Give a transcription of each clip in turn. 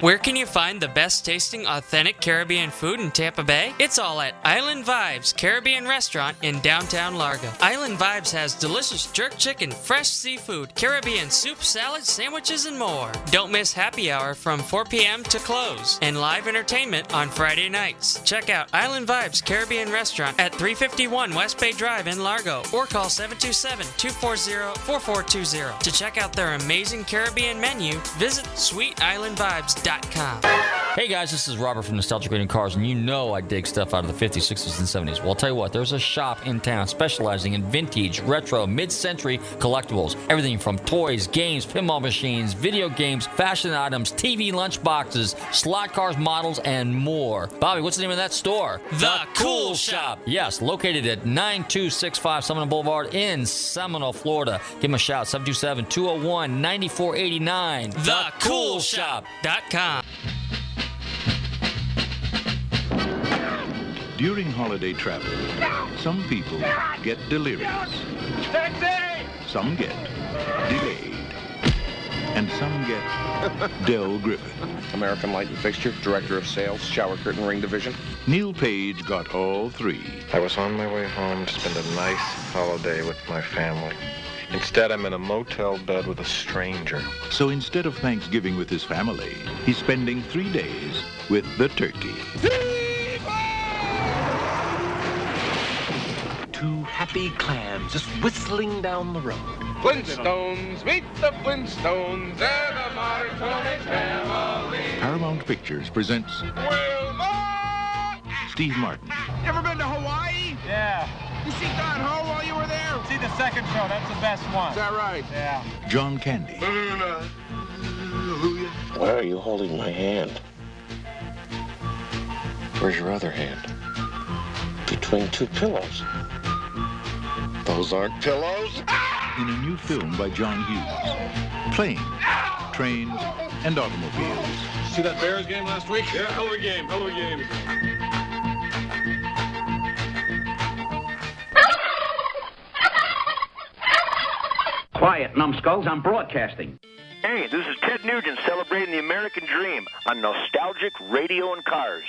Where can you find the best tasting authentic Caribbean food in Tampa Bay? It's all at Island Vibes Caribbean Restaurant in downtown Largo. Island Vibes has delicious jerk chicken, fresh seafood, Caribbean soup, salad, sandwiches, and more. Don't miss happy hour from 4 p.m. to close and live entertainment on Friday nights. Check out Island Vibes Caribbean Restaurant at 351 West Bay Drive in Largo or call 727 240 4420. To check out their amazing Caribbean menu, visit SweetIslandVibes.com. Hey guys, this is Robert from Nostalgic and Cars, and you know I dig stuff out of the 50s, 60s, and 70s. Well, I'll tell you what, there's a shop in town specializing in vintage, retro, mid century collectibles. Everything from toys, games, pinball machines, video games, fashion items, TV lunchboxes, slot cars, models, and more. Bobby, what's the name of that store? The Cool Shop. Yes, located at 9265 Seminole Boulevard in Seminole, Florida. Give them a shout, 727 201 9489. TheCoolShop.com. During holiday travel, some people get delirious. Some get delayed. And some get Del Griffin. American Light and Fixture, Director of Sales, Shower Curtain Ring Division. Neil Page got all three. I was on my way home to spend a nice holiday with my family. Instead, I'm in a motel bed with a stranger. So instead of Thanksgiving with his family, he's spending three days with the turkey. Two happy clams just whistling down the road. Flintstones, meet the Flintstones, they're the modern Tony family. Paramount Pictures presents Wilma! Steve Martin, Ever been to Hawaii? Yeah. You see Don Ho while you were there? See the second show. That's the best one. Is that right? Yeah. John Candy, Why are you holding my hand? Where's your other hand? Between two pillows. Those aren't pillows. in a new film by John Hughes. Planes, trains, and automobiles. See that Bears game last week? Yeah, hell of a game, hell of a game. Quiet, numbskulls. I'm broadcasting. Hey, this is Ted Nugent celebrating the American dream on Nostalgic Radio and Cars.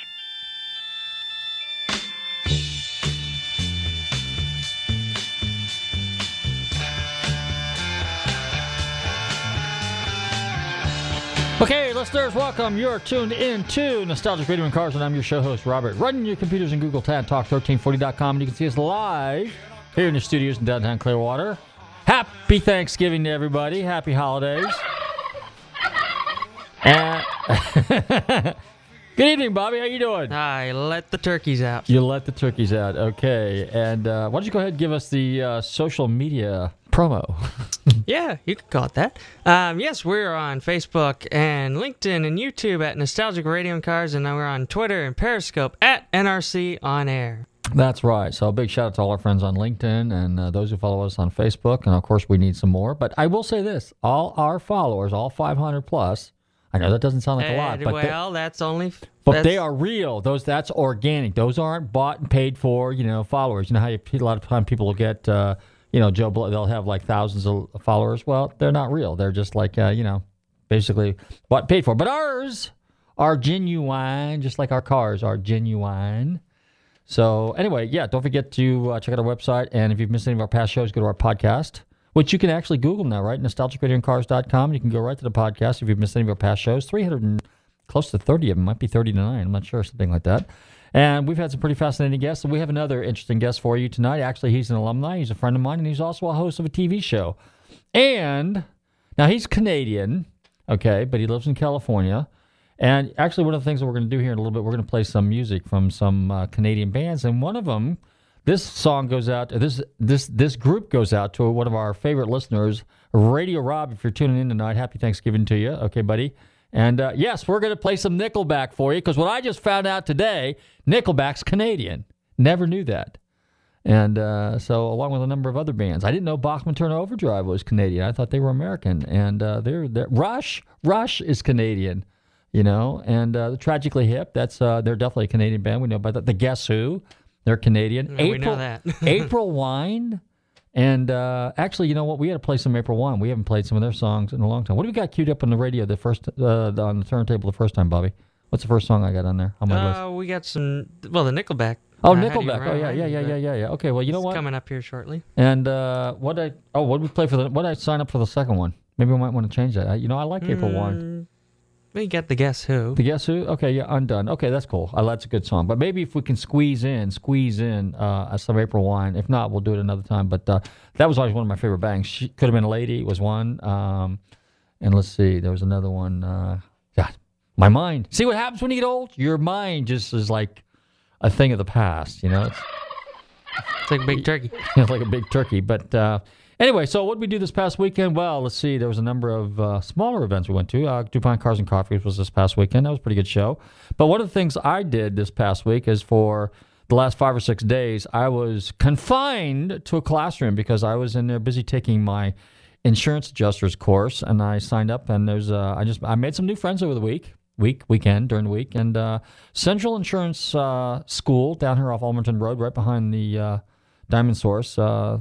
Okay, listeners, welcome. You're tuned in to Nostalgic Radio and Cars, and I'm your show host, Robert. Running your computers in Google Tab Talk 1340.com, and you can see us live here in the studios in downtown Clearwater. Happy Thanksgiving to everybody. Happy holidays. And good evening, Bobby. How you doing? I let the turkeys out. You let the turkeys out. Okay. And uh, why don't you go ahead and give us the uh, social media promo? Yeah, you could call it that. Um, yes, we're on Facebook and LinkedIn and YouTube at Nostalgic Radio and Cars, and now we're on Twitter and Periscope at NRC On Air. That's right. So a big shout out to all our friends on LinkedIn and uh, those who follow us on Facebook. And of course, we need some more. But I will say this all our followers, all 500 plus, I know that doesn't sound like a lot, but, they, well, that's only. but that's- they are real. Those That's organic. Those aren't bought and paid for, you know, followers. You know how you, a lot of time people will get, uh, you know, Joe Blow, they'll have like thousands of followers. Well, they're not real. They're just like, uh, you know, basically bought and paid for. But ours are genuine, just like our cars are genuine. So anyway, yeah, don't forget to uh, check out our website. And if you've missed any of our past shows, go to our podcast, which you can actually Google now, right? NostalgicRadioandCars.com. You can go right to the podcast if you've missed any of our past shows. 300 and close to 30 of them, might be 39. I'm not sure, something like that. And we've had some pretty fascinating guests. And we have another interesting guest for you tonight. Actually, he's an alumni, he's a friend of mine, and he's also a host of a TV show. And now he's Canadian, okay, but he lives in California. And actually, one of the things that we're going to do here in a little bit, we're going to play some music from some uh, Canadian bands. And one of them, this song goes out, this, this, this group goes out to one of our favorite listeners, Radio Rob. If you're tuning in tonight, happy Thanksgiving to you. Okay, buddy. And uh, yes, we're going to play some Nickelback for you because what I just found out today, Nickelback's Canadian. Never knew that. And uh, so, along with a number of other bands, I didn't know Bachman Turner Overdrive was Canadian. I thought they were American. And uh, they're, they're Rush, Rush is Canadian, you know. And uh, Tragically Hip, that's uh, they're definitely a Canadian band. We know about that. The Guess Who, they're Canadian. Yeah, we know that. April Wine. And uh, actually, you know what? We had to play some April Wine. We haven't played some of their songs in a long time. What do we got queued up on the radio the first uh, on the turntable the first time, Bobby? What's the first song I got on there on my list? Uh, we got some. Well, the Nickelback. Oh, uh, How Do You Nickelback. Oh, yeah, yeah, yeah, yeah, yeah, yeah. Okay, well, you know what? Coming up here shortly. And uh, what I oh, what did we play for the? What did I sign up for the second one? Maybe we might want to change that. I, you know, I like April Wine. We got the Guess Who. The Guess Who? Okay, yeah, Undone. Okay, that's cool. Uh, that's a good song. But maybe if we can squeeze in, squeeze in uh, some April Wine. If not, we'll do it another time. But uh, that was always one of my favorite bangs. She could have been a lady was one. Um, and let's see, there was another one. Uh, God, my mind. See what happens when you get old? Your mind just is like a thing of the past. You know, it's, It's like a Big Turkey. it's like a big turkey. But uh, anyway, so what did we do this past weekend? Well, let's see. There was a number of uh, smaller events we went to. Uh, DuPont Cars and Coffees was this past weekend. That was a pretty good show. But one of the things I did this past week is for the last five or six days, I was confined to a classroom because I was in there busy taking my insurance adjusters course, and I signed up. And there's, uh, I just, I made some new friends over the week week, weekend, during the week. And uh, Central Insurance uh, School down here off Ulmerton Road, right behind the uh, Diamond Source, uh,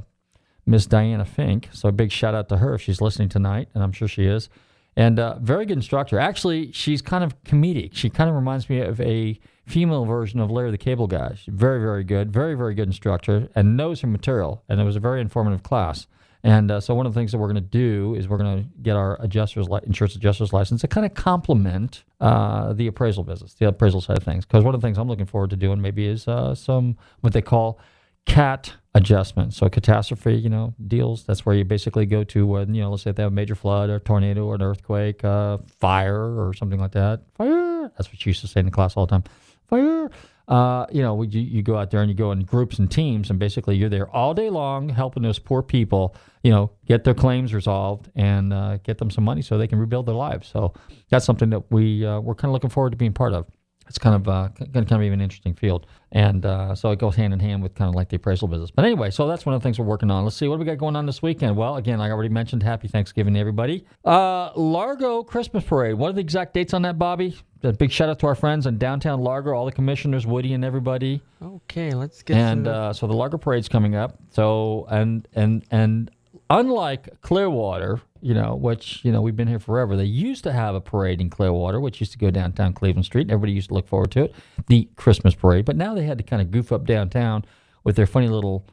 Miss Diana Fink. So a big shout out to her if she's listening tonight, and I'm sure she is. And uh, very good instructor. Actually, she's kind of comedic. She kind of reminds me of a female version of Larry the Cable Guy. She's very, very good, very, very good instructor, and knows her material. And it was a very informative class. And uh, so one of the things that we're going to do is we're going to get our adjusters li- insurance adjusters license to kind of complement uh, the appraisal business, the appraisal side of things. Because one of the things I'm looking forward to doing maybe is uh, some what they call cat adjustment. So catastrophe, you know, deals. That's where you basically go to when you know, let's say they have a major flood or tornado or an earthquake, uh, fire or something like that. Fire. That's what you used to say in the class all the time. Fire. Uh, you know, you, you go out there and you go in groups and teams, and basically you're there all day long helping those poor people, you know, get their claims resolved and uh, get them some money so they can rebuild their lives. So that's something that we uh, we're kind of looking forward to being part of. It's kind of uh, kind of an interesting field, and uh, so it goes hand in hand with kind of like the appraisal business. But anyway, so that's one of the things we're working on. Let's see what do we got going on this weekend. Well, again, like I already mentioned, Happy Thanksgiving to everybody. Uh, Largo Christmas Parade. What are the exact dates on that, Bobby? A big shout out to our friends in downtown Largo, all the commissioners, Woody, and everybody. Okay, let's get And uh, so the Largo Parade's coming up. So and and and unlike Clearwater, you know, which you know we've been here forever, they used to have a parade in Clearwater, which used to go downtown Cleveland Street. and Everybody used to look forward to it, the Christmas parade. But now they had to kind of goof up downtown with their funny little.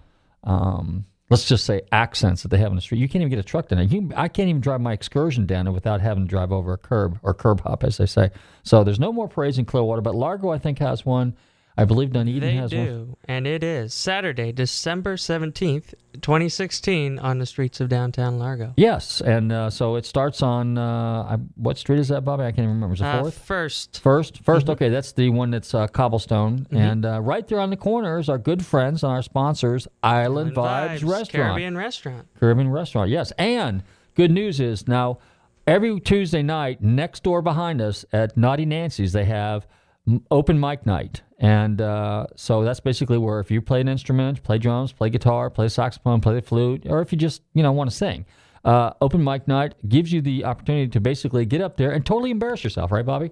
Um, Let's just say accents that they have on the street. You can't even get a truck down there. You, I can't even drive my excursion down there without having to drive over a curb or curb hop, as they say. So there's no more parades in Clearwater, but Largo, I think, has one. I believe Dunedin They has one. do, and it is Saturday, December seventeenth, twenty sixteen, on the streets of downtown Largo. Yes, and uh, so it starts on uh, I, what street is that, Bobby? I can't even remember. Is it Uh, fourth? first, First, 1st Okay, that's the one that's uh, cobblestone, and uh, right there on the corner is our good friends and our sponsors, Island, Vibes, Restaurant, Caribbean Restaurant. Caribbean Restaurant. Yes, and good news is now every Tuesday night next door behind us at Naughty Nancy's they have open mic night, and uh, so that's basically where if you play an instrument, play drums, play guitar, play saxophone, play the flute, or if you just you know want to sing. Uh, open mic night gives you the opportunity to basically get up there and totally embarrass yourself, right, Bobby?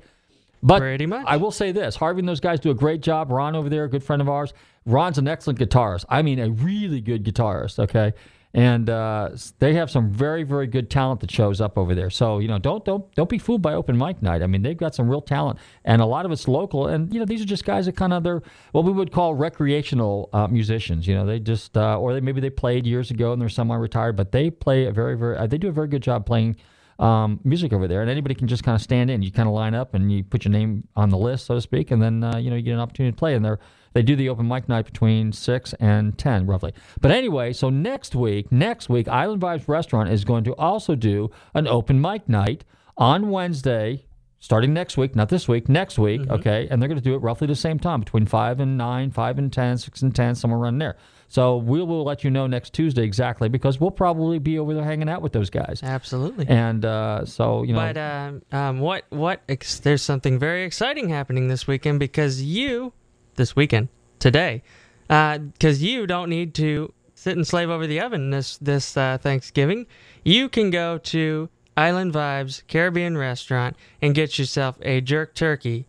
But Pretty much. I will say this: Harvey and those guys do a great job. Ron over there, a good friend of ours. Ron's an excellent guitarist. I mean, a really good guitarist. Okay, and uh, they have some very, very good talent that shows up over there. So you know, don't don't don't be fooled by open mic night. I mean, they've got some real talent, and a lot of it's local. And you know, these are just guys that kind of they're what we would call recreational uh, musicians. You know, they just uh, or they maybe they played years ago and they're semi-retired, but they play a very, very uh, they do a very good job playing um, music over there, and anybody can just kind of stand in. You kind of line up and you put your name on the list, so to speak, and then uh, you know you get an opportunity to play. And they're they do the open mic night between six and ten, roughly. But anyway, so next week, next week, Island Vibes Restaurant is going to also do an open mic night on Wednesday, starting next week, not this week, next week, okay? And they're going to do it roughly the same time, between 5 and 9, 5 and 10, 6 and 10, somewhere around there. So we will let you know next Tuesday exactly because we'll probably be over there hanging out with those guys. Absolutely. And uh, so, you know. But um, um, what what ex- there's something very exciting happening this weekend because you this weekend today because you don't need to sit and slave over the oven this this uh, Thanksgiving. You can go to Island Vibes Caribbean Restaurant and get yourself a jerk turkey.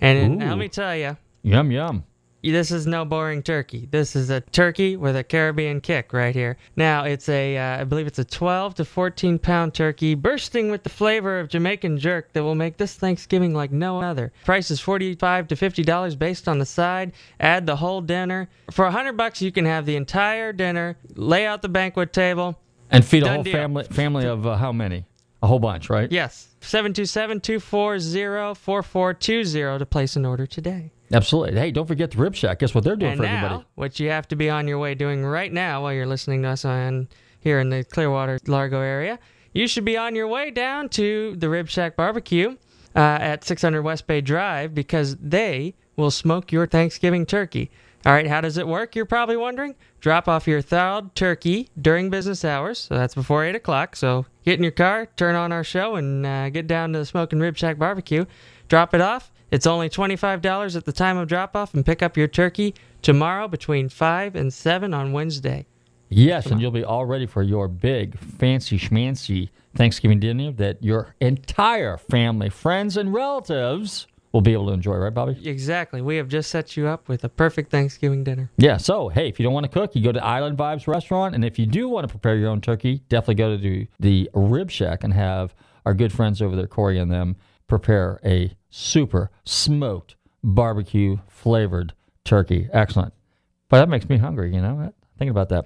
And Ooh. let me tell you, Yum, yum. This is no boring turkey. This is a turkey with a Caribbean kick right here. Now it's a, uh, I believe it's a 12 to 14 pound turkey, bursting with the flavor of Jamaican jerk that will make this Thanksgiving like no other. Price is 45 to 50 dollars based on the side. Add the whole dinner for hundred bucks. You can have the entire dinner. Lay out the banquet table. And feed a whole deal. family family of uh, how many? A whole bunch, right? Yes, 727-240-4420 to place an order today. Absolutely. Hey, don't forget the Rib Shack. Guess what they're doing and for now, everybody? what you have to be on your way doing right now while you're listening to us on here in the Clearwater Largo area, you should be on your way down to the Rib Shack Barbecue uh, at 600 West Bay Drive because they will smoke your Thanksgiving turkey. All right, how does it work? You're probably wondering. Drop off your thawed turkey during business hours, so that's before 8 o'clock. So get in your car, turn on our show, and uh, get down to the Smoking Rib Shack Barbecue. Drop it off. It's only $25 at the time of drop off, and pick up your turkey tomorrow between 5 and 7 on Wednesday. Yes, and you'll be all ready for your big, fancy, schmancy Thanksgiving dinner that your entire family, friends, and relatives will be able to enjoy, right, Bobby? Exactly. We have just set you up with a perfect Thanksgiving dinner. Yeah, so hey, if you don't want to cook, you go to Island Vibes Restaurant. And if you do want to prepare your own turkey, definitely go to the, the Rib Shack and have our good friends over there, Corey and them, prepare a super smoked barbecue flavored turkey. Excellent. But that makes me hungry, you know, thinking about that.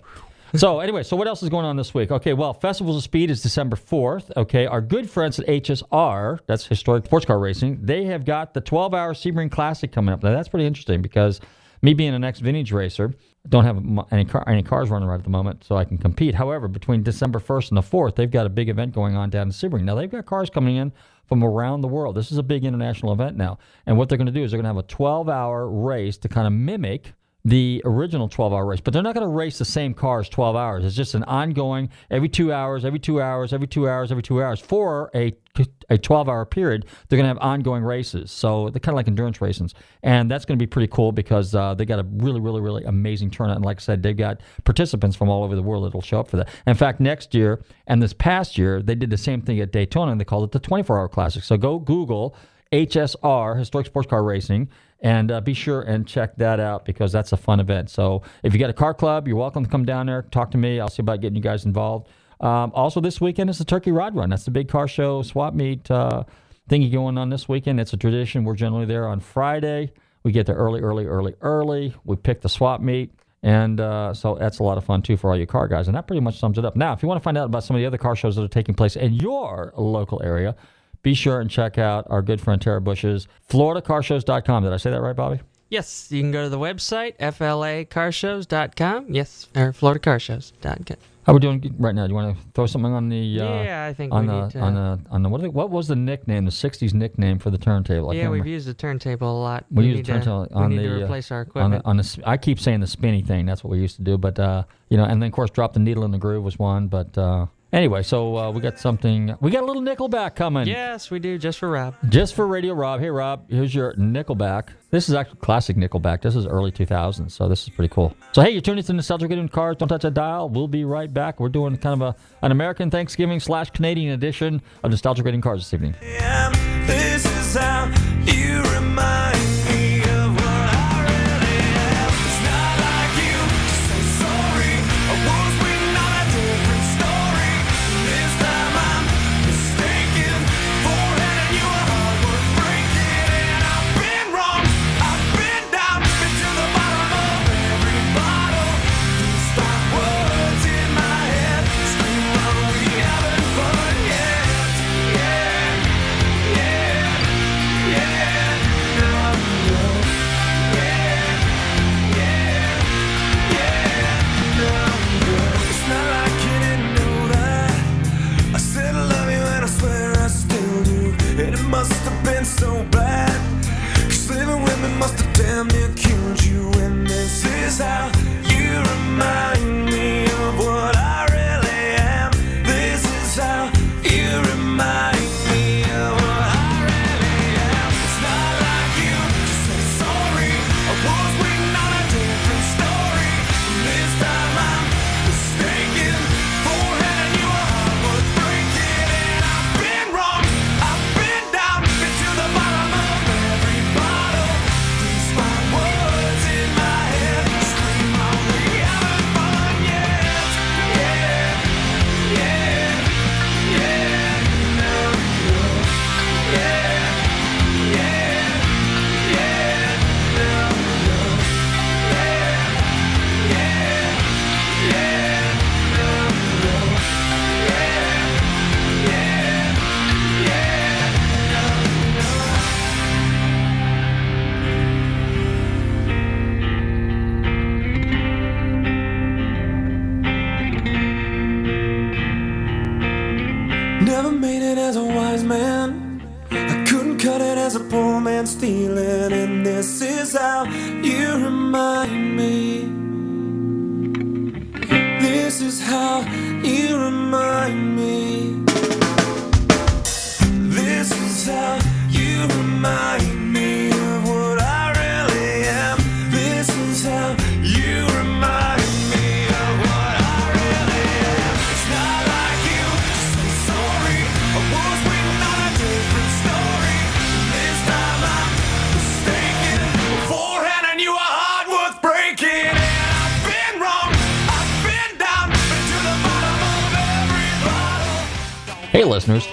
so anyway, so what else is going on this week? Okay, well, Festivals of Speed is December 4th. Okay, our good friends at HSR, that's Historic Sports Car Racing, they have got the 12-hour Sebring Classic coming up. Now that's pretty interesting because me being an ex-vintage racer, don't have any car, any cars running right at the moment, so I can compete. However, between December 1st and the 4th, they've got a big event going on down in Sebring. Now they've got cars coming in from around the world. This is a big international event now, and what they're going to do is they're going to have a 12-hour race to kind of mimic the original 12 hour race, but they're not going to race the same cars 12 hours. It's just an ongoing every two hours, every two hours, every two hours, every two hours for a a 12 hour period. They're going to have ongoing races. So they're kind of like endurance races. And that's going to be pretty cool because uh, they got a really, really, really amazing turnout. And like I said, they've got participants from all over the world that'll show up for that. In fact, next year and this past year, they did the same thing at Daytona and they called it the 24 hour classic. So go Google HSR, Historic Sports Car Racing, and uh, be sure and check that out because that's a fun event. So if you got a car club, you're welcome to come down there, talk to me. I'll see about getting you guys involved. Um, also, this weekend is the Turkey Rod Run. That's the big car show swap meet uh, thingy going on this weekend. It's a tradition. We're generally there on Friday. We get there early, early, early, early. We pick the swap meet. And uh, so that's a lot of fun too for all you car guys. And that pretty much sums it up. Now, if you want to find out about some of the other car shows that are taking place in your local area, be sure and check out our good friend Tara Bush's FloridaCarshows.com. Did I say that right, Bobby? Yes, you can go to the website, flacarshows.com. Yes, or floridacarshows.com. How are we doing right now? Do you want to throw something on the? Uh, Yeah, I think on we the need to- on the on the what? What was the nickname? The '60s nickname for the turntable? I yeah, we've remember. used the turntable a lot. We, use the turntable to, on we need the to uh, replace our on equipment. the, on the. I keep saying the spinny thing. That's what we used to do. But uh, you know, and then of course, drop the needle in the groove was one. But uh, anyway, so uh, we got something. We got a little Nickelback coming. yes, we do, just for Rob. Just for Radio Rob. Hey, Rob, here's your Nickelback. This is actually classic Nickelback. This is early 2000s, so this is pretty cool. So, hey, you're tuning to Nostalgic Radio Cars. Don't touch that dial. We'll be right back. We're doing kind of a an American Thanksgiving slash Canadian edition of Nostalgic Radio Cars this evening. This is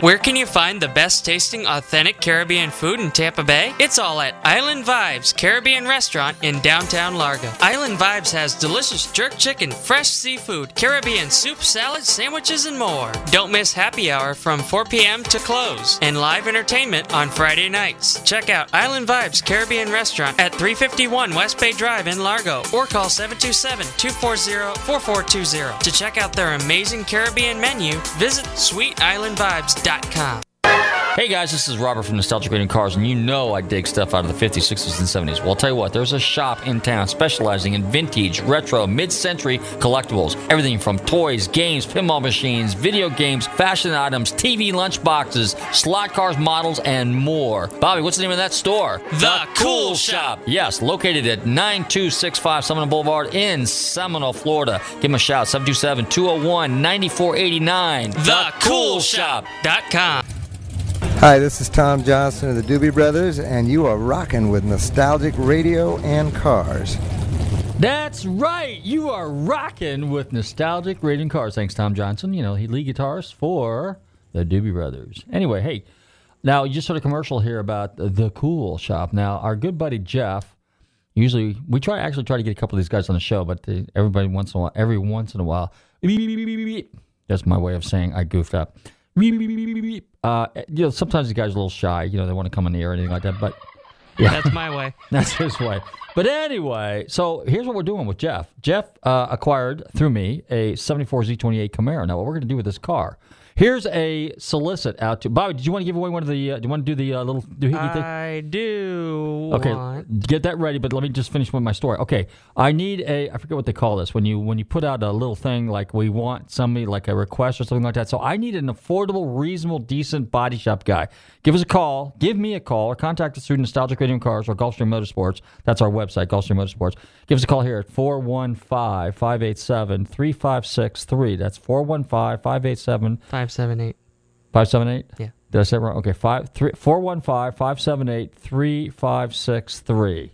Where can you find the best tasting authentic Caribbean food in Tampa Bay? It's all at Island Vibes Caribbean Restaurant in downtown Largo. Island Vibes has delicious jerk chicken, fresh seafood, Caribbean soup, salad, sandwiches, and more. Don't miss happy hour from 4 p.m. to close and live entertainment on Friday nights. Check out Island Vibes Caribbean Restaurant at 351 West Bay Drive in Largo or call 727 240 4420. To check out their amazing Caribbean menu, visit sweetislandvibes.com. Hey guys, this is Robert from Nostalgic Radio Cars, and you know I dig stuff out of the 50s, 60s, and 70s. Well, I'll tell you what, there's a shop in town specializing in vintage, retro, mid century collectibles. Everything from toys, games, pinball machines, video games, fashion items, TV lunchboxes, slot cars, models, and more. Bobby, what's the name of that store? The Cool Shop. Yes, located at 9265 Seminole Boulevard in Seminole, Florida. Give them a shout, 727 201 9489. TheCoolShop.com. Hi, this is Tom Johnston of the Doobie Brothers, and you are rocking with nostalgic radio and cars. That's right. You are rocking with nostalgic rating cars. Thanks, Tom Johnston. You know, he lead guitarist for the Doobie Brothers. Anyway, hey, now you just heard a commercial here about the, Cool Shop. Now, our good buddy Jeff. Usually, we try actually try to get a couple of these guys on the show, but they, everybody once in a while, every once in a while, that's my way of saying I goofed up. Beep, beep, beep. Uh, you know, sometimes these guys are a little shy. You know, they want to come in the air or anything like that, but yeah. That's my way. That's his way. But anyway, so here's what we're doing with Jeff. Jeff uh, acquired through me a 74 Z28 Camaro. Now, what we're going to do with this car? Here's a solicit out to Bobby. Did you want to give away one of the? Uh, do you want to do the uh, little doohickey thing? I do. Okay, want- get that ready. But let me just finish with my story. Okay, I need a. I forget what they call this when you when you put out a little thing like we want somebody like a request or something like that. So I need an affordable, reasonable, decent body shop guy. Give us a call. Give me a call or contact us through Nostalgic Radio Cars or Gulfstream Motorsports. That's our website, Gulfstream Motorsports. Give us a call here at 415-587-3563. That's 415-587 578. 578? Yeah. Did I say it wrong? Okay, five, three, 415 578 3563.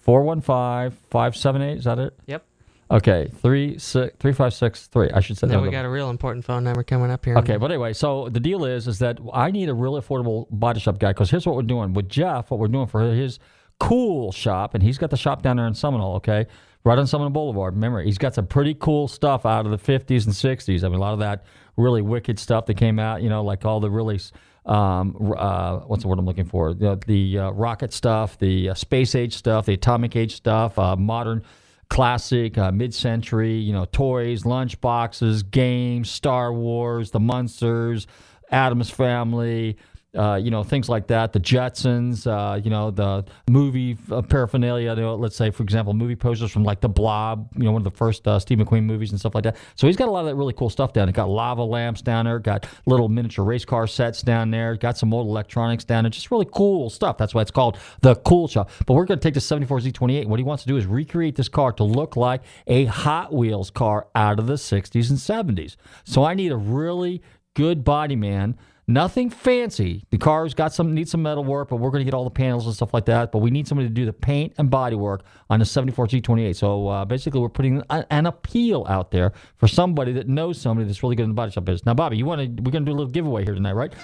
415 578, is that it? Yep. Okay, three six three five six three. I should say Then that. we got a real important phone number coming up here. Okay, but anyway, so the deal is is that I need a really affordable body shop guy because here's what we're doing with Jeff. What we're doing for his cool shop, and he's got the shop down there in Seminole. Okay, right on Seminole Boulevard. Remember, he's got some pretty cool stuff out of the 50s and 60s. I mean, a lot of that really wicked stuff that came out. You know, like all the really. Um, uh, what's the word I'm looking for? The, the uh, rocket stuff, the uh, space age stuff, the atomic age stuff, uh, modern classic, uh, mid-century, you know, toys, lunch boxes, games, Star Wars, the Munsters, Addams Family, uh, you know, things like that. The Jetsons, uh, you know, the movie uh, paraphernalia. You know, let's say, for example, movie posters from like The Blob, you know, one of the first uh, Steve McQueen movies and stuff like that. So he's got a lot of that really cool stuff down there. Got lava lamps down there. Got little miniature race car sets down there. Got some old electronics down there. Just really cool stuff. That's why it's called the Cool Shop. But we're going to take the 74Z28. What he wants to do is recreate this car to look like a Hot Wheels car out of the 60s and 70s. So I need a really good body man. Nothing fancy. The car's got some needs some metal work, but we're going to get all the panels and stuff like that. But we need somebody to do the paint and body work on the 74 Z28. So uh, basically, we're putting an appeal out there for somebody that knows somebody that's really good in the body shop business. Now, Bobby, you want to? We're going to do a little giveaway here tonight, right?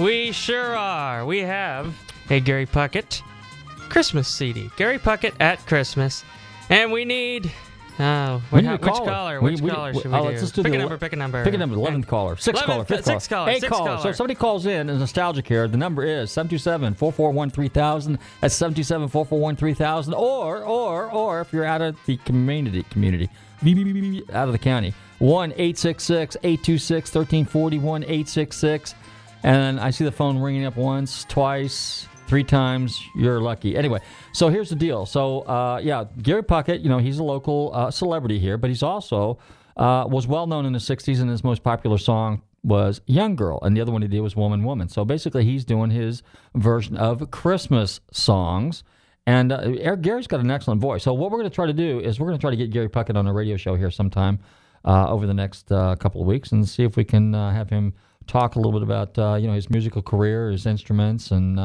We sure are. We have a Gary Puckett Christmas CD. Gary Puckett at Christmas. And we need. Oh, We need how- a which caller. caller? We- Which we- caller we- should we oh, do? let's just do pick a number. Pick a number. Pick a number. 11th caller. Sixth caller. 11th Fifth sixth caller. caller, Eighth caller. So if somebody calls in is nostalgic here, the number is 727 441 3000. That's 727 441 3000. Or, or, or if you're out of the community, community, out of the county, 1 866 826 1341 866. And I see the phone ringing up once, twice, three times. You're lucky. Anyway, so here's the deal. So, uh, yeah, Gary Puckett, you know, he's a local uh, celebrity here, but he's also uh, was well known in the 60s, and his most popular song was Young Girl, and the other one he did was Woman Woman. So basically, he's doing his version of Christmas songs. And uh, Gary's got an excellent voice. So what we're going to try to do is we're going to try to get Gary Puckett on a radio show here sometime uh, over the next uh, couple of weeks and see if we can uh, have him talk a little bit about you know his musical career, his instruments, and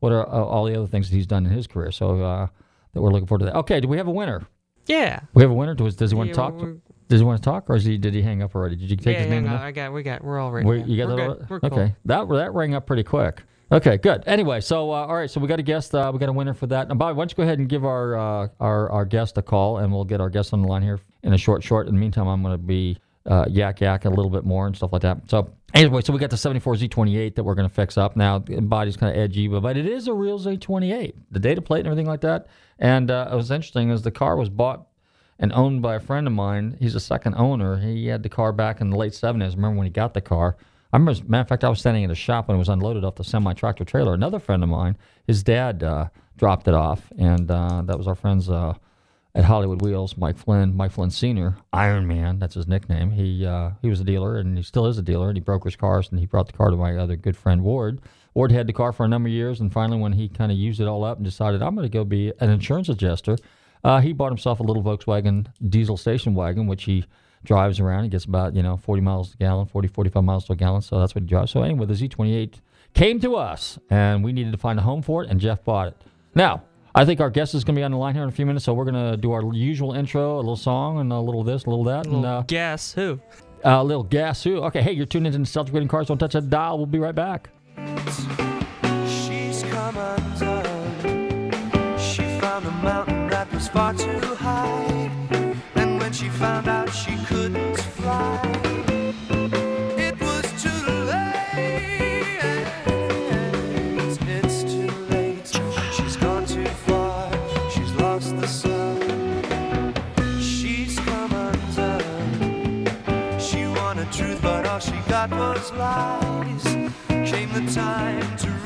what are uh, all the other things that he's done in his career. So uh, that we're looking forward to that. Okay, do we have a winner? Yeah. We have a winner. Does, does he want Yeah, to talk? we're- Does he want to talk, or is he did he hang up already? Did you take yeah, his name? hang and? I got, we got, we're all ready. We- you got we're that? good. all- We're cool. okay, that that rang up pretty quick. Okay, good. Anyway, so uh, all right, so we got a guest. Uh, we got a winner for that. Now, Bobby, why don't you go ahead and give our uh, our our guest a call, and we'll get our guest on the line here in a short short. In the meantime, I'm going to be uh, yak yak a little bit more and stuff like that. So anyway, so we got the 74Z28 that we're going to fix up. Now, the body's kind of edgy, but, but it is a real Z28. The data plate and everything like that. And uh, it was interesting is the car was bought and owned by a friend of mine. He's a second owner. He had the car back in the late 70s. I remember when he got the car. I remember, matter of fact, I was standing in a shop when it was unloaded off the semi tractor trailer. Another friend of mine, his dad uh, dropped it off, and uh, that was our friends uh, at Hollywood Wheels, Mike Flynn, Mike Flynn Senior, Iron Man. That's his nickname. He uh, he was a dealer, and he still is a dealer. And he brokers cars, and he brought the car to my other good friend Ward. Ward had the car for a number of years, and finally, when he kind of used it all up and decided I'm going to go be an insurance adjuster, uh, he bought himself a little Volkswagen diesel station wagon, which he drives around. He gets about, you know, 40 miles a gallon, 40, 45 miles to a gallon. So that's what he drives. So anyway, the Z28 came to us, and we needed to find a home for it, and Jeff bought it. Now, I think our guest is going to be on the line here in a few minutes, so we're going to do our usual intro, a little song, and a little this, a little that. and, Little uh, guess who? a little gas. Who? Okay, hey, you're tuned into Nostalgic Rating Cars. Don't touch that dial. We'll be right back. She's come undone. She found a mountain that was far too high. And when she found out was lies. Came the time to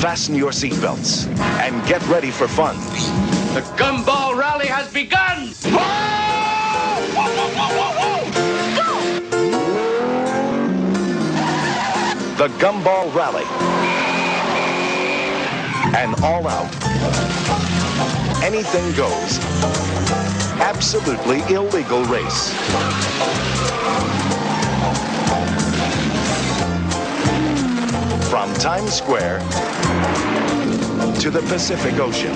Fasten your seatbelts and get ready for fun. The gumball rally has begun. The Gumball Rally. An all out, anything goes, absolutely illegal race. From Times Square to the Pacific Ocean.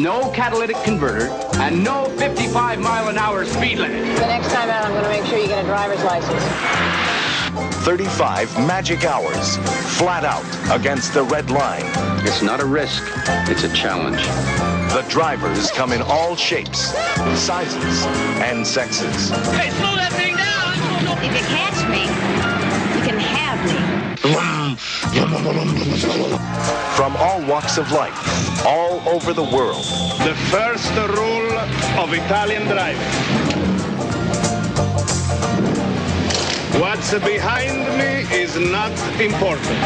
No catalytic converter and no 55 mile an hour speed limit. The next time out, I'm going to make sure you get a driver's license. 35 magic hours, flat out against the red line. It's not a risk, it's a challenge. The drivers come in all shapes, sizes, and sexes. Hey, slow that thing down. If you catch From all walks of life, all over the world. The first rule of Italian driving. What's behind me is not important.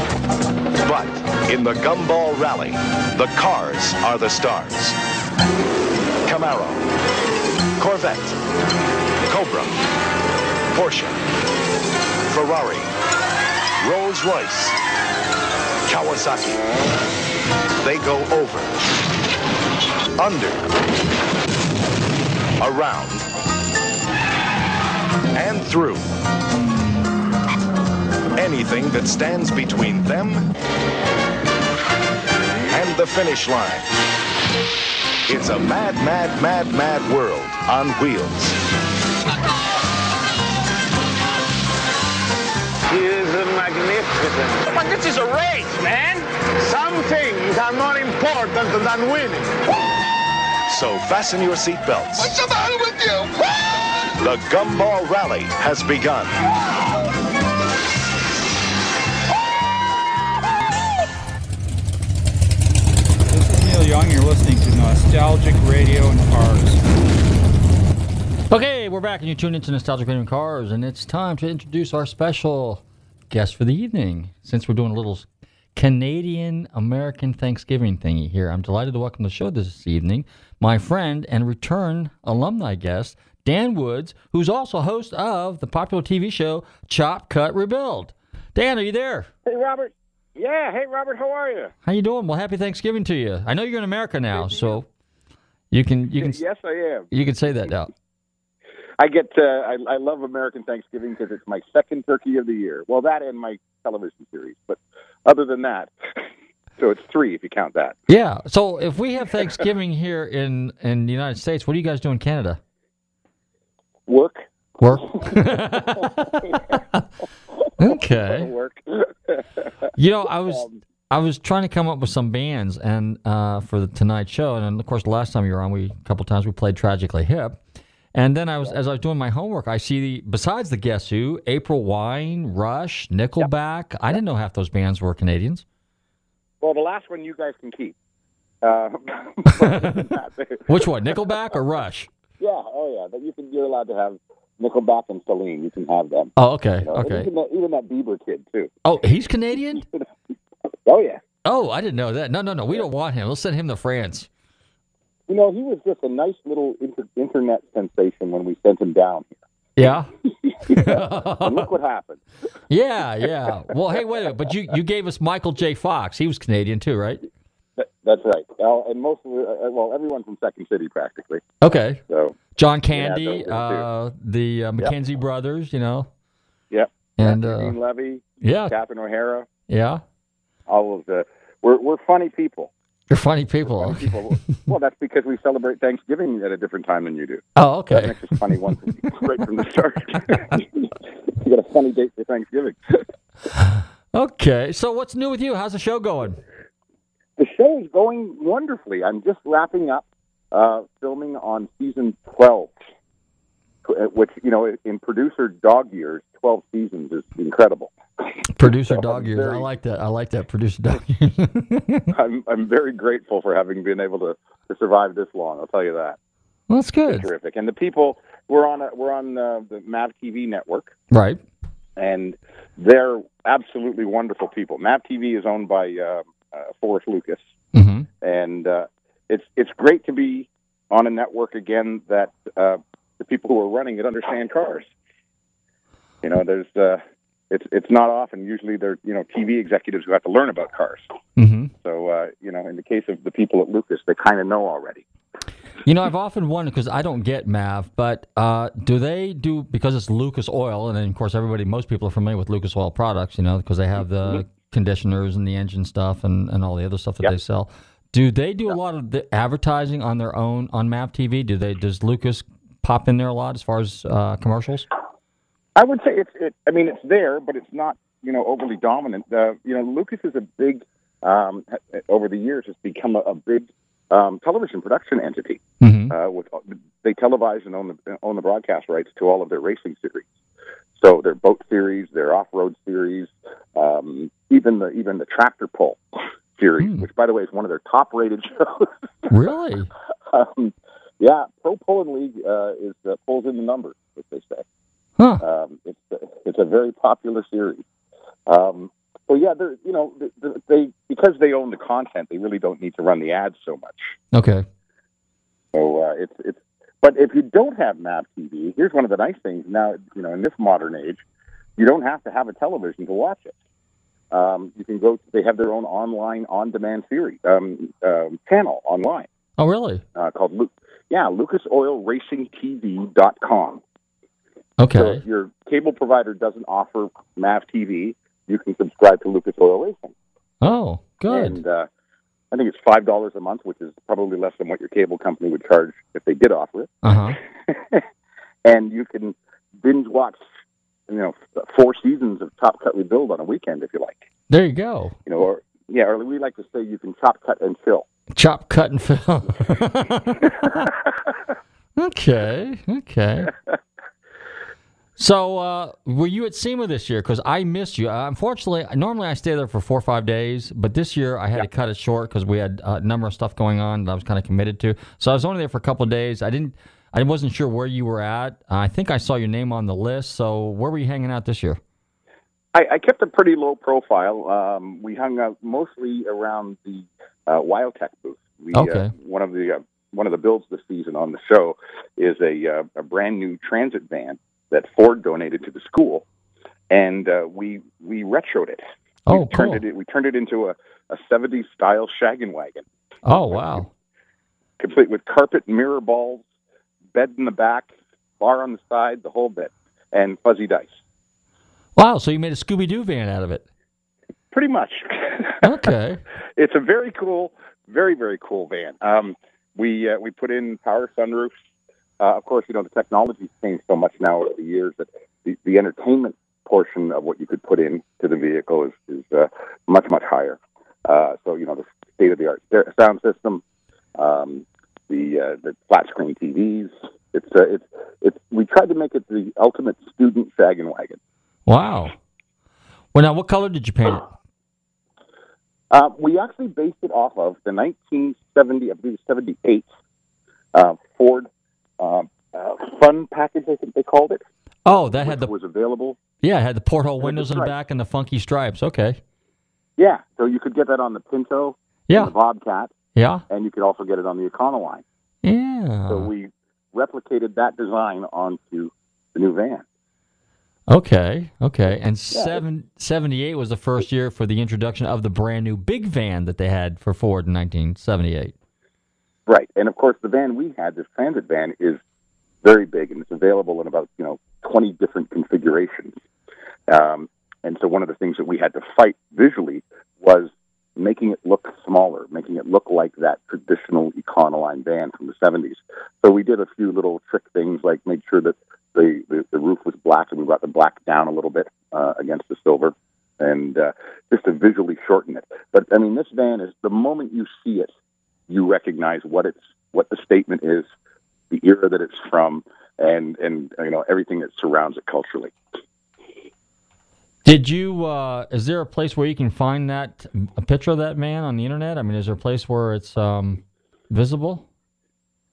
But in the Gumball Rally, the cars are the stars. Camaro, Corvette, Cobra, Porsche, Ferrari, Rolls Royce, Kawasaki. They go over, under, around, and through. Anything that stands between them and the finish line. It's a mad, mad, mad, mad world on wheels. is magnificent. But this is a race, man. Some things are more important than winning. So fasten your seatbelts. What's the matter with you? The Gumball Rally has begun. This is Neil Young. You're listening to Nostalgic Radio and Cars. Okay, we're back, and you tune into Nostalgic Radio and Cars, and it's time to introduce our special guest for the evening. Since we're doing a little Canadian American Thanksgiving thingy here, I'm delighted to welcome to the show this evening my friend and return alumni guest, Dan Woods, who's also host of the popular TV show Chop Cut Rebuild. Dan, are you there? Hey, Robert. Yeah. Hey, Robert. How are you? How you doing? Well, happy Thanksgiving to you. I know you're in America now, so you can you can Yes, I am. you can say that now. I get. Uh, I, I love American Thanksgiving because it's my second turkey of the year. Well, that and my television series. But other than that, so it's three if you count that. Yeah. So if we have Thanksgiving here in in the United States, what do you guys do in Canada? Work. Work. okay. Work. You know, I was I was trying to come up with some bands and uh, for the Tonight Show, and of course, the last time you were on, we a couple times we played Tragically Hip, and then I was as I was doing my homework, I see the besides the Guess Who, April Wine, Rush, Nickelback. I didn't know half those bands were Canadians. Well, the last one you guys can keep. Uh, Which one, Nickelback or Rush? yeah. Oh, yeah. But you can. You're allowed to have Nickelback and Celine. You can have them. Oh, okay, You know, okay. Even that, even that Bieber kid too. Oh, he's Canadian. Oh yeah. Oh, I didn't know that. No, no, no. We don't want him. We'll send him to France. You know, he was just a nice little inter- internet sensation when we sent him down Yeah. here. and look what happened. Yeah, yeah. Well, hey, wait a minute. But you, you gave us Michael J. Fox. He was Canadian too, right? That, that's right. Well, and most of the, uh, well, everyone from Second City practically. Okay. So John Candy, those are the two. uh, the uh, McKenzie brothers, you know. Yep. And Dean uh, Levy, yeah, Catherine O'Hara, yeah. all of the. We're we're funny people. You're funny people. Funny people. well, that's because we celebrate Thanksgiving at a different time than you do. Oh, okay. That makes us funny once right from the start. you got a funny date for Thanksgiving. Okay, so what's new with you? How's the show going? The show is going wonderfully. I'm just wrapping up uh, filming on season 12, uh, which, you know, in producer dog years, 12 seasons is incredible. Producer So dog I'm years. I like that. I like that. Producer dog years. I'm, I'm very grateful for having been able to, to survive this long. I'll tell you that. well, that's good. Terrific. And the people, we're on, a, we're on uh, the MAV TV network. Right. and they're absolutely wonderful people. MAV TV is owned by uh, uh, Forrest Lucas, Mm-hmm. and uh, it's it's great to be on a network again that uh, the people who are running it understand cars. You know, there's uh, it's it's not often. Usually, they're you know TV executives who have to learn about cars. Mm-hmm. So uh, you know, in the case of the people at Lucas, they kind of know already. You know, I've often wondered because I don't get Mav, but uh, do they do because it's Lucas Oil, and then of course everybody, most people are familiar with Lucas Oil products, you know, because they have the conditioners and the engine stuff and, and all the other stuff that they sell. Do they do a lot of the advertising on their own on Mav TV? Do they? Does Lucas pop in there a lot as far as uh, commercials? I would say it's. It, I mean, it's there, but it's not you know overly dominant. Uh, you know, Lucas is a big. Um, over the years, has become a, a big um, television production entity. Mm-hmm. Uh, with they televise and own the own the broadcast rights to all of their racing series. So their boat series, their off road series, um, even the even the tractor pull series, which by the way is one of their top rated shows. Really? um, yeah, Pro Pulling League uh, is uh, pulls in the numbers, as they say. Huh. Um, it's it's a very popular series. Um, so yeah, they're you know th- th- they because they own the content, they really don't need to run the ads so much. Okay. So uh, it's it's. But if you don't have MAV TV, here's one of the nice things. Now you know in this modern age, you don't have to have a television to watch it. Um, you can go. They have their own online on-demand series um, um, channel online Oh, really? uh, called Lu- yeah lucasoilracingtv.com. Okay. So if your cable provider doesn't offer MAV TV, you can subscribe to Lucas Oil Racing. Oh, good. And uh, I think it's five dollars a month, which is probably less than what your cable company would charge if they did offer it. Uh huh. and you can binge watch, you know, four seasons of Chop Cut Rebuild on a weekend if you like. There you go. You know, or yeah, or we like to say you can chop, cut, and chill. Chop, cut, and fill. okay. Okay. So, uh, were you at SEMA this year? Because I missed you. Uh, unfortunately, normally I stay there for four or five days, but this year I had to cut it short because we had a number of stuff going on that I was kind of committed to. So I was only there for a couple of days. I didn't. I wasn't sure where you were at. Uh, I think I saw your name on the list. So, where were you hanging out this year? I, I kept a pretty low profile. Um, we hung out mostly around the uh, Wyotech booth. We, Okay. uh, one of the uh, one of the builds this season on the show is a uh, a brand new transit van that Ford donated to the school, and uh, we we retroed it. Oh, we turned cool. it we turned it into a a 70s style shaggin' wagon, Oh, wow. complete with carpet, mirror balls, bed in the back, bar on the side, the whole bit, and fuzzy dice. Wow. So you made a Scooby Doo van out of it. Pretty much. Okay. it's a very cool, very very cool van. Um, we uh, we put in power sunroofs. Uh, of course, you know the technology's changed so much now over the years that the, the entertainment portion of what you could put in to the vehicle is is uh, much much higher. Uh, so you know the state of the art sound system, um, the uh, the flat screen TVs. It's uh, it's it's we tried to make it the ultimate student shaggin' wagon. Wow. Well, now, what color did you paint it? Uh, we actually based it off of the 1970, I believe, 78 uh, Ford uh, uh, Fun package. I think they called it. Oh, that had the was available. yeah, it had the porthole windows in the back and the funky stripes. Okay. Yeah, so you could get that on the Pinto, Yeah. and the Bobcat, Yeah. and you could also get it on the Econoline. Yeah. So we replicated that design onto the new van. Okay. Okay. And Yeah. seven, 78 was the first year for the introduction of the brand new big van that they had for Ford in 1978. Right, and of course the van we had, this transit van, is very big and it's available in about you know 20 different configurations. Um, and so one of the things that we had to fight visually was making it look smaller, making it look like that traditional Econoline van from the 70s. So we did a few little trick things, like made sure that the, the, the roof was black and we brought the black down a little bit uh, against the silver, and uh, just to visually shorten it. But I mean, this van is the moment you see it, you recognize what it's what the statement is, the era that it's from, and and you know everything that surrounds it culturally. Did you? Uh, is there a place where you can find that a picture of that man on the internet? I mean, is there a place where it's um, visible?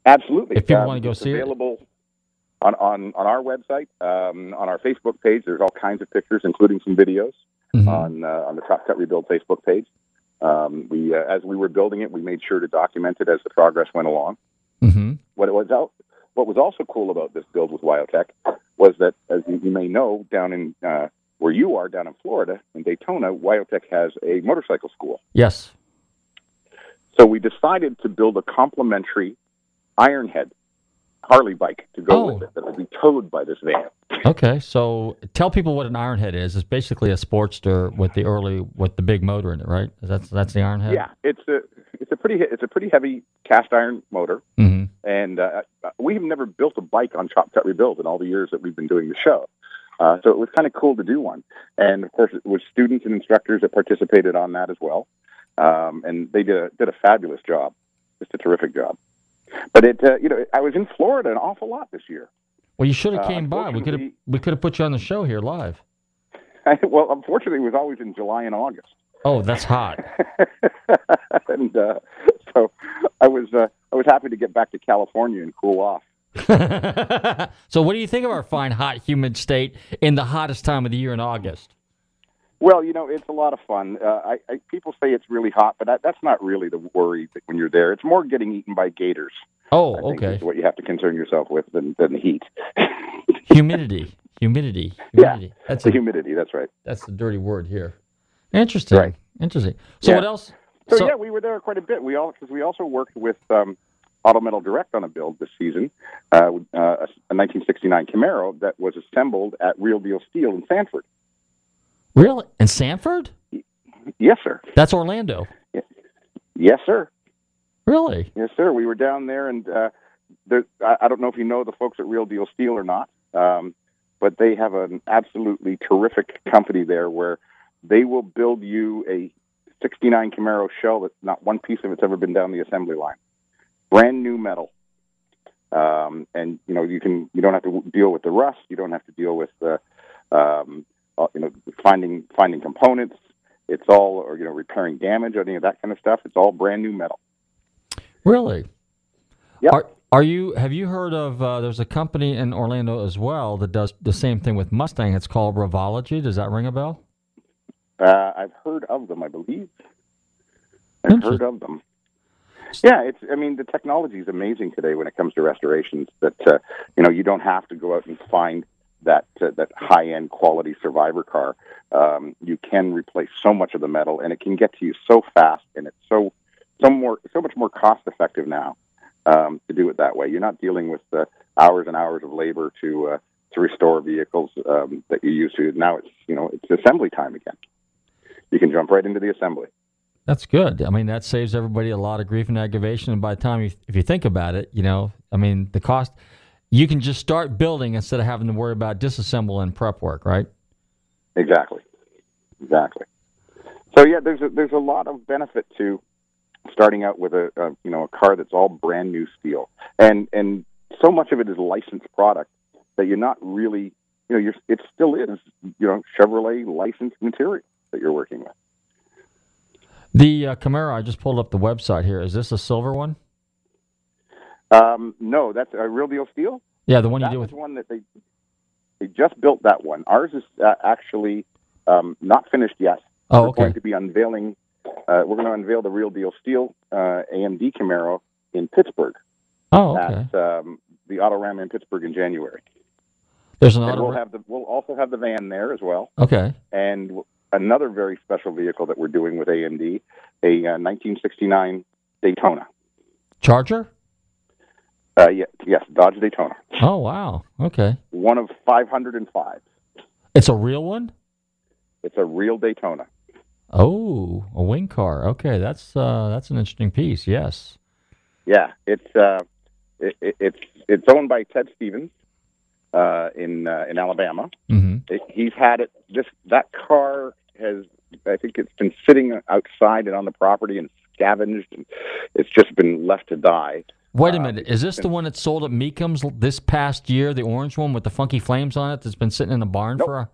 Absolutely. If people Um, want to go see it, available on, on, on our website, um, on our Facebook page. There's all kinds of pictures, including some videos Mm-hmm. on uh, on the Chop Cut Rebuild Facebook page. Um, we, uh, as we were building it, we made sure to document it as the progress went along. Mm-hmm. What it was out, what was also cool about this build with Wyotech was that, as you, you may know, down in uh, where you are, down in Florida, in Daytona, Wyotech has a motorcycle school. yes. So we decided to build a complementary Ironhead Harley bike to go Oh. with it that would be towed by this van. Okay, so tell people what an Ironhead is. It's basically a Sportster with the early with the big motor in it, right? That's that's the Ironhead. Yeah, it's a it's a pretty it's a pretty heavy cast iron motor, Mhm. and uh, we've never built a bike on Chop Cut Rebuild in all the years that we've been doing the show. Uh, so it was kind of cool to do one, and of course it was students and instructors that participated on that as well, um, and they did a, did a fabulous job, just a terrific job. But it uh, you know I was in Florida an awful lot this year. Well, you should have Uh, came by. We could have we could have put you on the show here live. I, well, unfortunately, it was always in July and August. Oh, that's hot. and uh, so I was uh, I was happy to get back to California and cool off. so, what do you think of our fine, hot, humid state in the hottest time of the year in August? Well, you know, it's a lot of fun. Uh, I, I people say it's really hot, but that, that's not really the worry that when you're there. It's more getting eaten by gators. Oh, I think okay. What you have to concern yourself with than, than the heat. humidity, humidity, Yeah. That's the a, humidity. That's right. That's the dirty word here. Interesting. Right. Interesting. So, Yeah. what else? So, yeah, we were there quite a bit. We all because we also worked with um, Auto Metal Direct on a build this season, uh, uh, a 1969 Camaro that was assembled at Real Deal Steel in Sanford. Really? In Sanford? Yes, sir. That's Orlando. Yes, sir. Really? Yes, sir. We were down there, and uh, there, I, I don't know if you know the folks at Real Deal Steel or not, um, but they have an absolutely terrific company there where they will build you a 69 Camaro shell that not one piece of it's ever been down the assembly line. Brand new metal. Um, and you know you can you don't have to deal with the rust. You don't have to deal with the um, uh, you know finding finding components. It's all or you know repairing damage or any of that kind of stuff. It's all brand new metal. Really? Yeah. Are, are you? Have you heard of? Uh, there's a company in Orlando as well that does the same thing with Mustang. It's called Revology. Does that ring a bell? Uh, I've heard of them, I believe. I've heard of them. Yeah, it's. I mean, the technology is amazing today when it comes to restorations. That uh, you know, you don't have to go out and find that uh, that high end quality survivor car. Um, you can replace so much of the metal, and it can get to you so fast, and it's so so more so much more cost effective now um, to do it that way. You're not dealing with uh, hours and hours of labor to uh, to restore vehicles um, that you used to. Now it's you know it's assembly time again. You can jump right into the assembly. That's good. I mean, that saves everybody a lot of grief and aggravation. And by the time you, if you think about it, you know, I mean, the cost, you can just start building instead of having to worry about disassemble and prep work, right? Exactly. Exactly. So yeah, there's a, there's a lot of benefit to starting out with a, a you know a car that's all brand new steel, and and so much of it is licensed product that you're not really you know you're it still is you know Chevrolet licensed material that you're working with. The uh, Camaro, I just pulled up the website here. Is this a silver one? Um, no, that's a real deal steel. Yeah, the one you that did was with. one that they they just built that one. Ours is uh, actually um, not finished yet. Oh, we're okay. going to be unveiling. Uh, we're going to unveil the real deal steel uh, AMD Camaro in Pittsburgh Oh, okay. at um, the Autorama in Pittsburgh in January. There's an auto. we'll have the we'll also have the van there as well, okay. and w- another very special vehicle that we're doing with AMD, a uh, 1969 Daytona. Charger? Uh, yeah, yes, Dodge Daytona, Oh, wow. Okay. one of 505. It's a real one? It's a real Daytona. Oh, a wing car. Okay, that's uh, that's an interesting piece. Yes. Yeah, it's uh, it, it, it's it's owned by Ted Stevens uh, in uh, in Alabama. Mm-hmm. It, he's had it. This that car has. I think it's been sitting outside and on the property and scavenged, and it's just been left to die. Wait a minute. Is this the one that sold at Mecum's l- this past year? The orange one with the funky flames on it that's been sitting in the barn for a.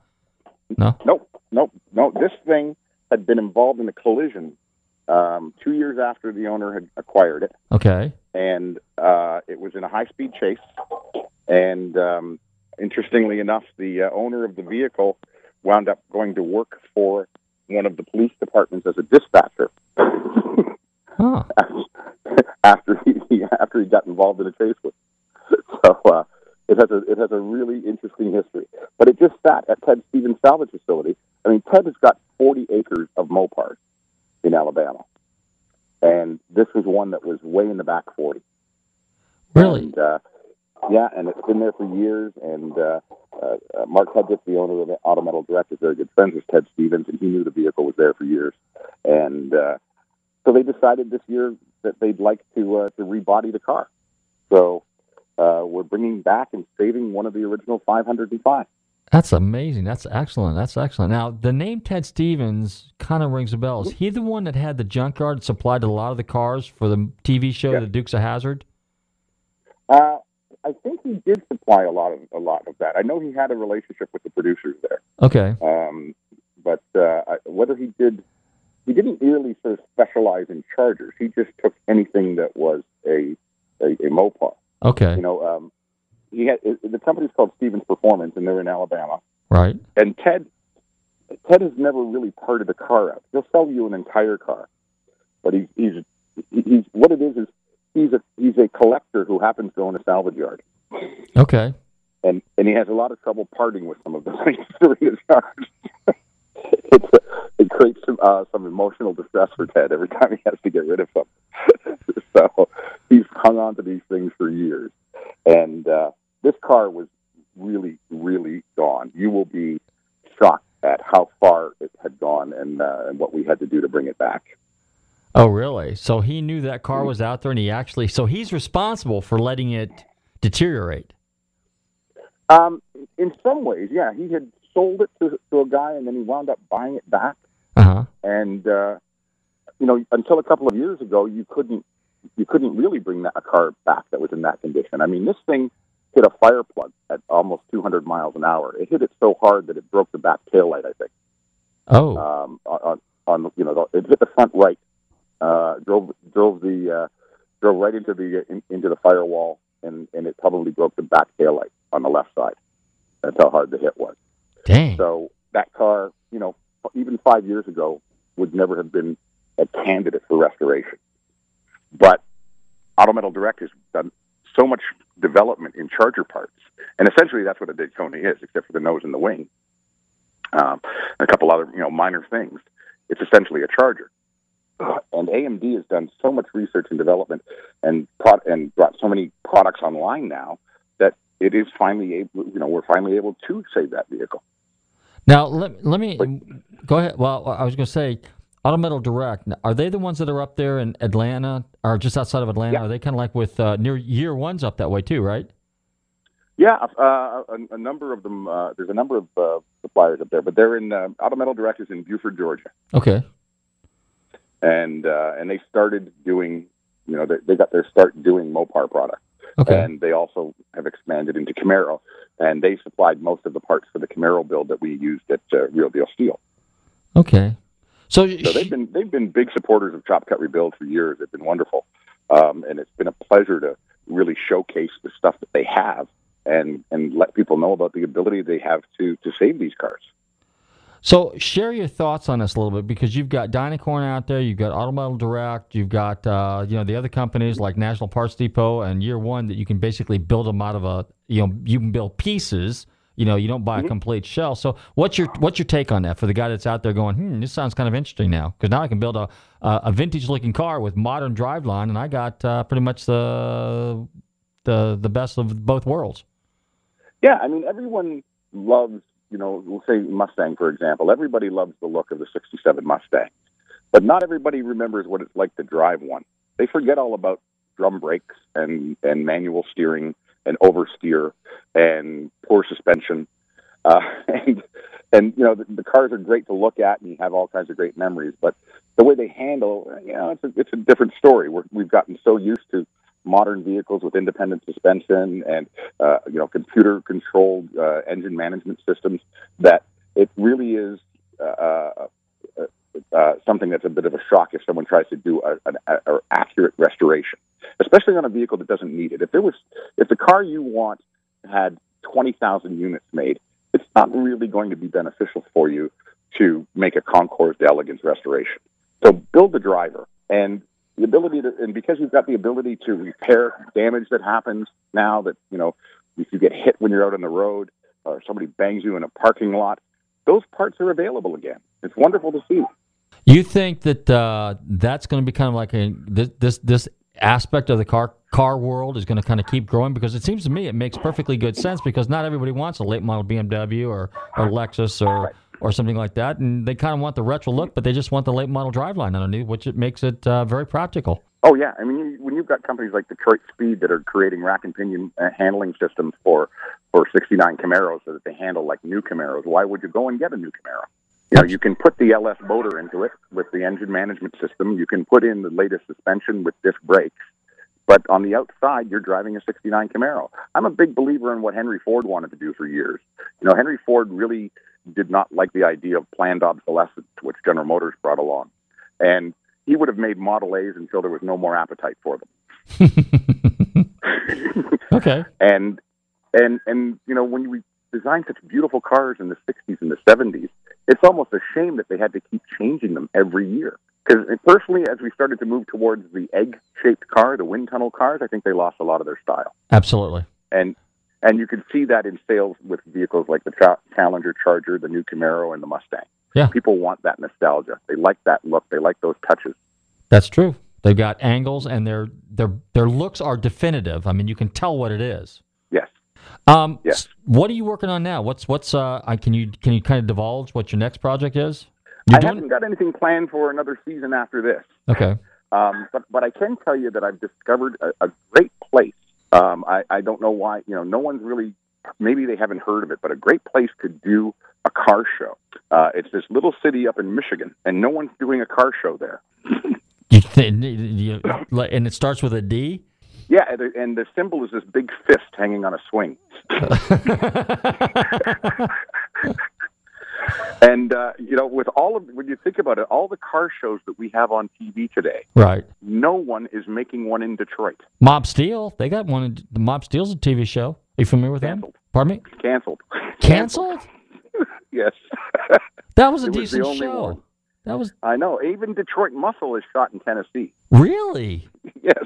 No. Nope, nope, no. This thing had been involved in a collision um, two years after the owner had acquired it. Okay. and uh, it was in a high-speed chase. And um, interestingly enough, the uh, owner of the vehicle wound up going to work for one of the police departments as a dispatcher. Huh. after he, after he got involved in a chase with. So uh, it has a it has a really interesting history. But it just sat at Ted Stevens Salvage Facility. I mean, Ted has got 40 acres of Mopars in Alabama, and this was one that was way in the back 40. Really? And, uh, yeah, and it's been there for years. And uh, uh, uh, Mark Hudgett, the owner of Auto Metal Direct, is very good friends with Ted Stevens, and he knew the vehicle was there for years. And uh, so they decided this year that they'd like to uh, to rebody the car. So uh, we're bringing back and saving one of the original 505. That's amazing. That's excellent. That's excellent. Now, the name Ted Stevens kind of rings a bell. Is he the one that had the junkyard that supplied a lot of the cars for the TV show, The Dukes of Hazzard? Uh, I think he did supply a lot of a lot of that. I know he had a relationship with the producers there. Okay. Um, but uh, whether he did, he didn't really sort of specialize in chargers. He just took anything that was a a, a Mopar. Okay. You know, um, he had the company's called Stevens Performance, and they're in Alabama. Right. And Ted, Ted has never really parted the car out. He'll sell you an entire car, but he's he's he's what it is is he's a he's a collector who happens to own a salvage yard, Okay. and and he has a lot of trouble parting with some of the things in his yard. it's a, it creates some uh, some emotional distress for Ted every time he has to get rid of something. so he's hung on to these things for years, and uh, this car was really really gone. You will be shocked at how far it had gone and uh, and what we had to do to bring it back. Oh, really? So he knew that car was out there, and he actually so he's responsible for letting it deteriorate. Um, in some ways, yeah, he had sold it to, to a guy, and then he wound up buying it back. Uh huh. And uh, you know, until a couple of years ago, you couldn't you couldn't really bring that, a car back that was in that condition. I mean, this thing hit a fire plug at almost 200 miles an hour. It hit it so hard that it broke the back tail light. I think. Oh. Um, on, on you know, the, it hit the front right. Uh, drove drove the uh, drove right into the in, into the firewall, and and it probably broke the back tail light on the left side. That's how hard the hit was. Dang. So that car, you know, even five years ago, would never have been a candidate for restoration. But Auto Metal Direct has done so much development in charger parts, and essentially that's what a Daytona is, except for the nose and the wing, um, and a couple other you know minor things. It's essentially a charger. And AMD has done so much research and development, and pro- and brought so many products online now it is finally able. You know, we're finally able to save that vehicle. Now let let me go ahead. Well, I was going to say, Auto Metal Direct. Are they the ones that are up there in Atlanta, or just outside of Atlanta? Are they kind of like with uh, near Year One's up that way too, right? Yeah, uh, a, a number of them. Uh, there's a number of uh, suppliers up there, but they're in uh, Auto Metal Direct is in Buford, Georgia, Okay. and uh, and they started doing. You know, they, they got their start doing Mopar products, Okay. and they also have expanded into Camaro, and they supplied most of the parts for the Camaro build that we used at uh, Real Deal Steel. Okay. So, So they've been they've been big supporters of Chop Cut Rebuild for years. They've been wonderful, um, and it's been a pleasure to really showcase the stuff that they have and and let people know about the ability they have to to save these cars. So share your thoughts on this a little bit because you've got Dynacorn out there, you've got Auto Metal Direct, you've got uh, you know the other companies like National Parts Depot and Year One that you can basically build them out of a you know you can build pieces. You know you don't buy a complete shell. So what's your what's your take on that for the guy that's out there going, hmm, this sounds kind of interesting now because now I can build a a, a vintage looking car with modern driveline and I got uh, pretty much the the the best of both worlds. Yeah, I mean everyone loves you know, we'll say Mustang, for example. Everybody loves the look of the 67 Mustang, but not everybody remembers what it's like to drive one. They forget all about drum brakes and, and manual steering and oversteer and poor suspension. Uh, and, and, you know, the, the cars are great to look at and you have all kinds of great memories, but the way they handle, you know, it's a, it's a different story. We're, we've gotten so used to modern vehicles with independent suspension and uh, you know computer controlled uh, engine management systems that it really is uh, uh, uh, something that's a bit of a shock if someone tries to do a, an a, a accurate restoration, especially on a vehicle that doesn't need it. If there was, if the car you want had twenty thousand units made, it's not really going to be beneficial for you to make a Concours d'Elegance restoration. So build the driver and the ability to, and because you've got the ability to repair damage that happens now that, you know, if you get hit when you're out on the road or somebody bangs you in a parking lot, those parts are available again. It's wonderful to see. You think that uh, that's going to be kind of like a this this, this aspect of the car car world is going to kind of keep growing because it seems to me it makes perfectly good sense because not everybody wants a late model BMW or, or Lexus or or something like that, and they kind of want the retro look, but they just want the late model driveline underneath, which it makes it uh, very practical. Oh yeah, I mean when you've got companies like Detroit Speed that are creating rack and pinion uh, handling systems for for 69 Camaros so that they handle like new Camaros, why would you go and get a new Camaro? You know, you can put the LS motor into it with the engine management system. You can put in the latest suspension with disc brakes. But on the outside, you're driving a 69 Camaro. I'm a big believer in what Henry Ford wanted to do for years. You know, Henry Ford really did not like the idea of planned obsolescence, which General Motors brought along. And he would have made Model A's until there was no more appetite for them. okay. And and and you know when we designed such beautiful cars in the 60s and the 70s, it's almost a shame that they had to keep changing them every year. Because personally, as we started to move towards the egg-shaped car, the wind tunnel cars, I think they lost a lot of their style. Absolutely. And and you can see that in sales with vehicles like the Cha- Challenger Charger, the new Camaro, and the Mustang. Yeah. People want that nostalgia. They like that look. They like those touches. That's true. They've got angles, and their their their looks are definitive. I mean, you can tell what it is. Yes. Um, Yes. What are you working on now? What's what's uh? I, can you can you kind of divulge what your next project is? You're I doing haven't got anything planned for another season after this. okay. Um, but but I can tell you that I've discovered a, a great place. Um, I, I don't know why. You know, no one's really. Maybe they haven't heard of it, but a great place to do a car show. Uh, it's this little city up in Michigan, and no one's doing a car show there. You, th- you and it starts with a D. Yeah, and the symbol is this big fist hanging on a swing. and uh, you know, with all of when you think about it, all the car shows that we have on TV today, Right. no one is making one in Detroit. Mob Steel. They got one. The Mob Steel's a TV show. Are you familiar with them? Pardon me. Canceled. Canceled. yes. That was a It was the decent only show. one. That was I know. Even Detroit Muscle is shot in Tennessee. really. Yes.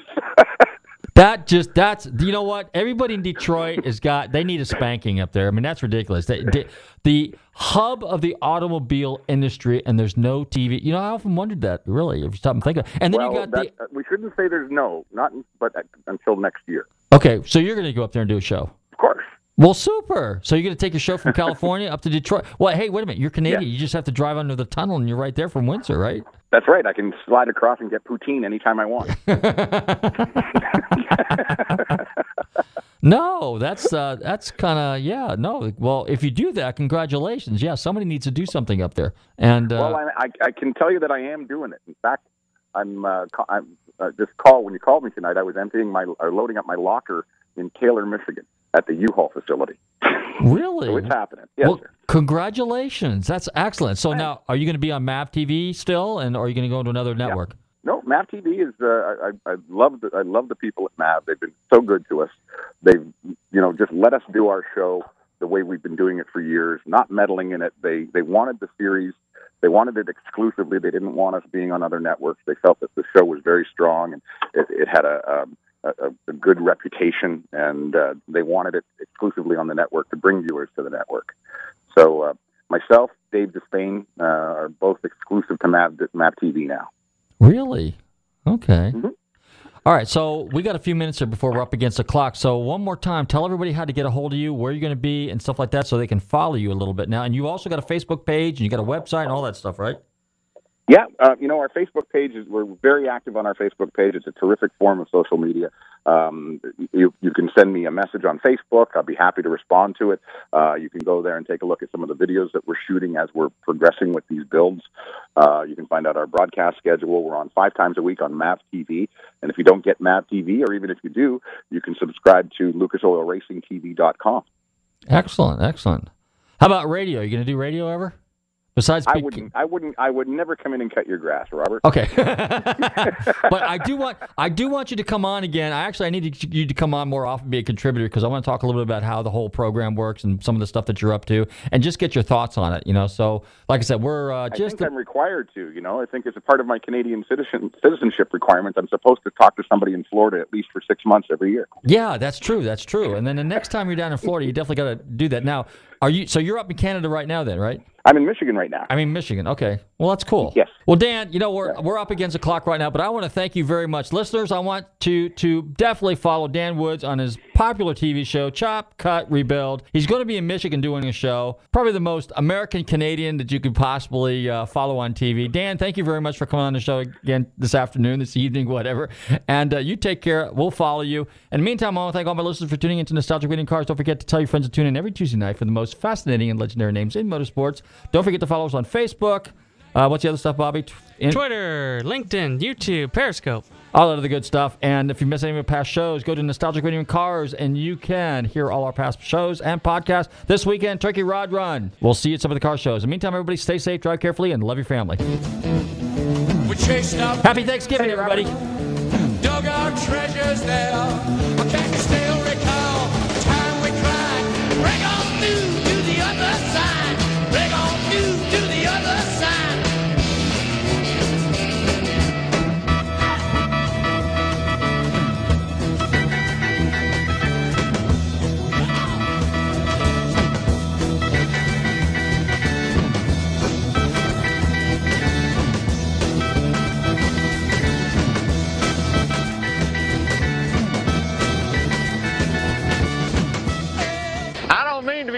That just that's you know what everybody in Detroit has got they need a spanking up there. I mean that's ridiculous. They, the, the hub of the automobile industry and there's no TV. You know I often wondered that really if you stop and think of. And then well, you got that, uh, we shouldn't say there's no, not but uh, until next year. okay. So you're going to go up there and do a show. Of course. Well, super. So you're going to take your show from California up to Detroit. Well, hey, wait a minute. You're Canadian. You just have to drive under the tunnel and you're right there from Windsor, right? That's right. I can slide across and get poutine anytime I want. No, that's uh, that's kind of yeah. No, well, if you do that, congratulations. Yeah, somebody needs to do something up there. And uh, well, I, I, I can tell you that I am doing it. In fact, I'm, uh, I'm uh, this call when you called me tonight. I was emptying my or loading up my locker in Taylor, Michigan, at the U-Haul facility. really, So it's happening. Yes, well, sir. congratulations. That's excellent. So now, are you going to be on MAV TV still, and are you going to go to another network? No, MAV TV is. Uh, I, I love the I love the people at MAV. They've been so good to us. They've you know just let us do our show the way we've been doing it for years, not meddling in it. They they wanted the series. They wanted it exclusively. They didn't want us being on other networks. They felt that the show was very strong and it, it had a, um, a a good reputation, and uh, they wanted it exclusively on the network to bring viewers to the network. So uh, myself, Dave Despain, uh, are both exclusive to MAV, MAV TV now. Really? Okay. All right, so we got a few minutes here before we're up against the clock. So one more time, tell everybody how to get a hold of you, where you're going to be, and stuff like that, so they can follow you a little bit now. And you also got a Facebook page, and you got a website, and all that stuff, right? Yeah, uh, you know, our Facebook page is, we're very active on our Facebook page. It's a terrific form of social media. Um, you, you can send me a message on Facebook. I'll be happy to respond to it. Uh, you can go there and take a look at some of the videos that we're shooting as we're progressing with these builds. Uh, you can find out our broadcast schedule. We're on five times a week on MAV TV. And if you don't get MAV TV, or even if you do, you can subscribe to lucasoilracingtv.com. Excellent, excellent. How about radio? you going to do radio ever? Besides, I wouldn't. I wouldn't. I would never come in and cut your grass, Robert. Okay, but I do want. I do want you to come on again. I actually I need you to come on more often, be a contributor, because I want to talk a little bit about how the whole program works and some of the stuff that you're up to, and just get your thoughts on it. You know, so like I said, we're uh, just. I think I'm required to. You know, I think it's a part of my Canadian citizen citizenship requirements. I'm supposed to talk to somebody in Florida at least for six months every year. Yeah, that's true. That's true. And then the next time you're down in Florida, you definitely got to do that. Now, are you? So you're up in Canada right now, then, right? I'm in Michigan right now. I mean Michigan. Okay. Well, that's cool. Yes. Well, Dan, you know we're we're up against the clock right now, but I want to thank you very much, listeners. I want to to definitely follow Dan Woods on his popular TV show Chop, Cut, Rebuild. He's going to be in Michigan doing a show, probably the most American Canadian that you could possibly uh, follow on TV. Dan, thank you very much for coming on the show again this afternoon, this evening, whatever. And uh, you take care. We'll follow you. In the meantime, I want to thank all my listeners for tuning into Nostalgic Reading Cars. Don't forget to tell your friends to tune in every Tuesday night for the most fascinating and legendary names in motorsports. Don't forget to follow us on Facebook. Uh, what's the other stuff, Bobby? In- Twitter, LinkedIn, YouTube, Periscope. all of the good stuff. And if you miss any of our past shows, go to Nostalgic Radio and Cars, and you can hear all our past shows and podcasts this weekend. Turkey Rod Run. We'll see you at some of the car shows. In the meantime, everybody stay safe, drive carefully, and love your family. We chased up Happy Thanksgiving, everybody. dug our treasures there. I can still recall the time we cried. Break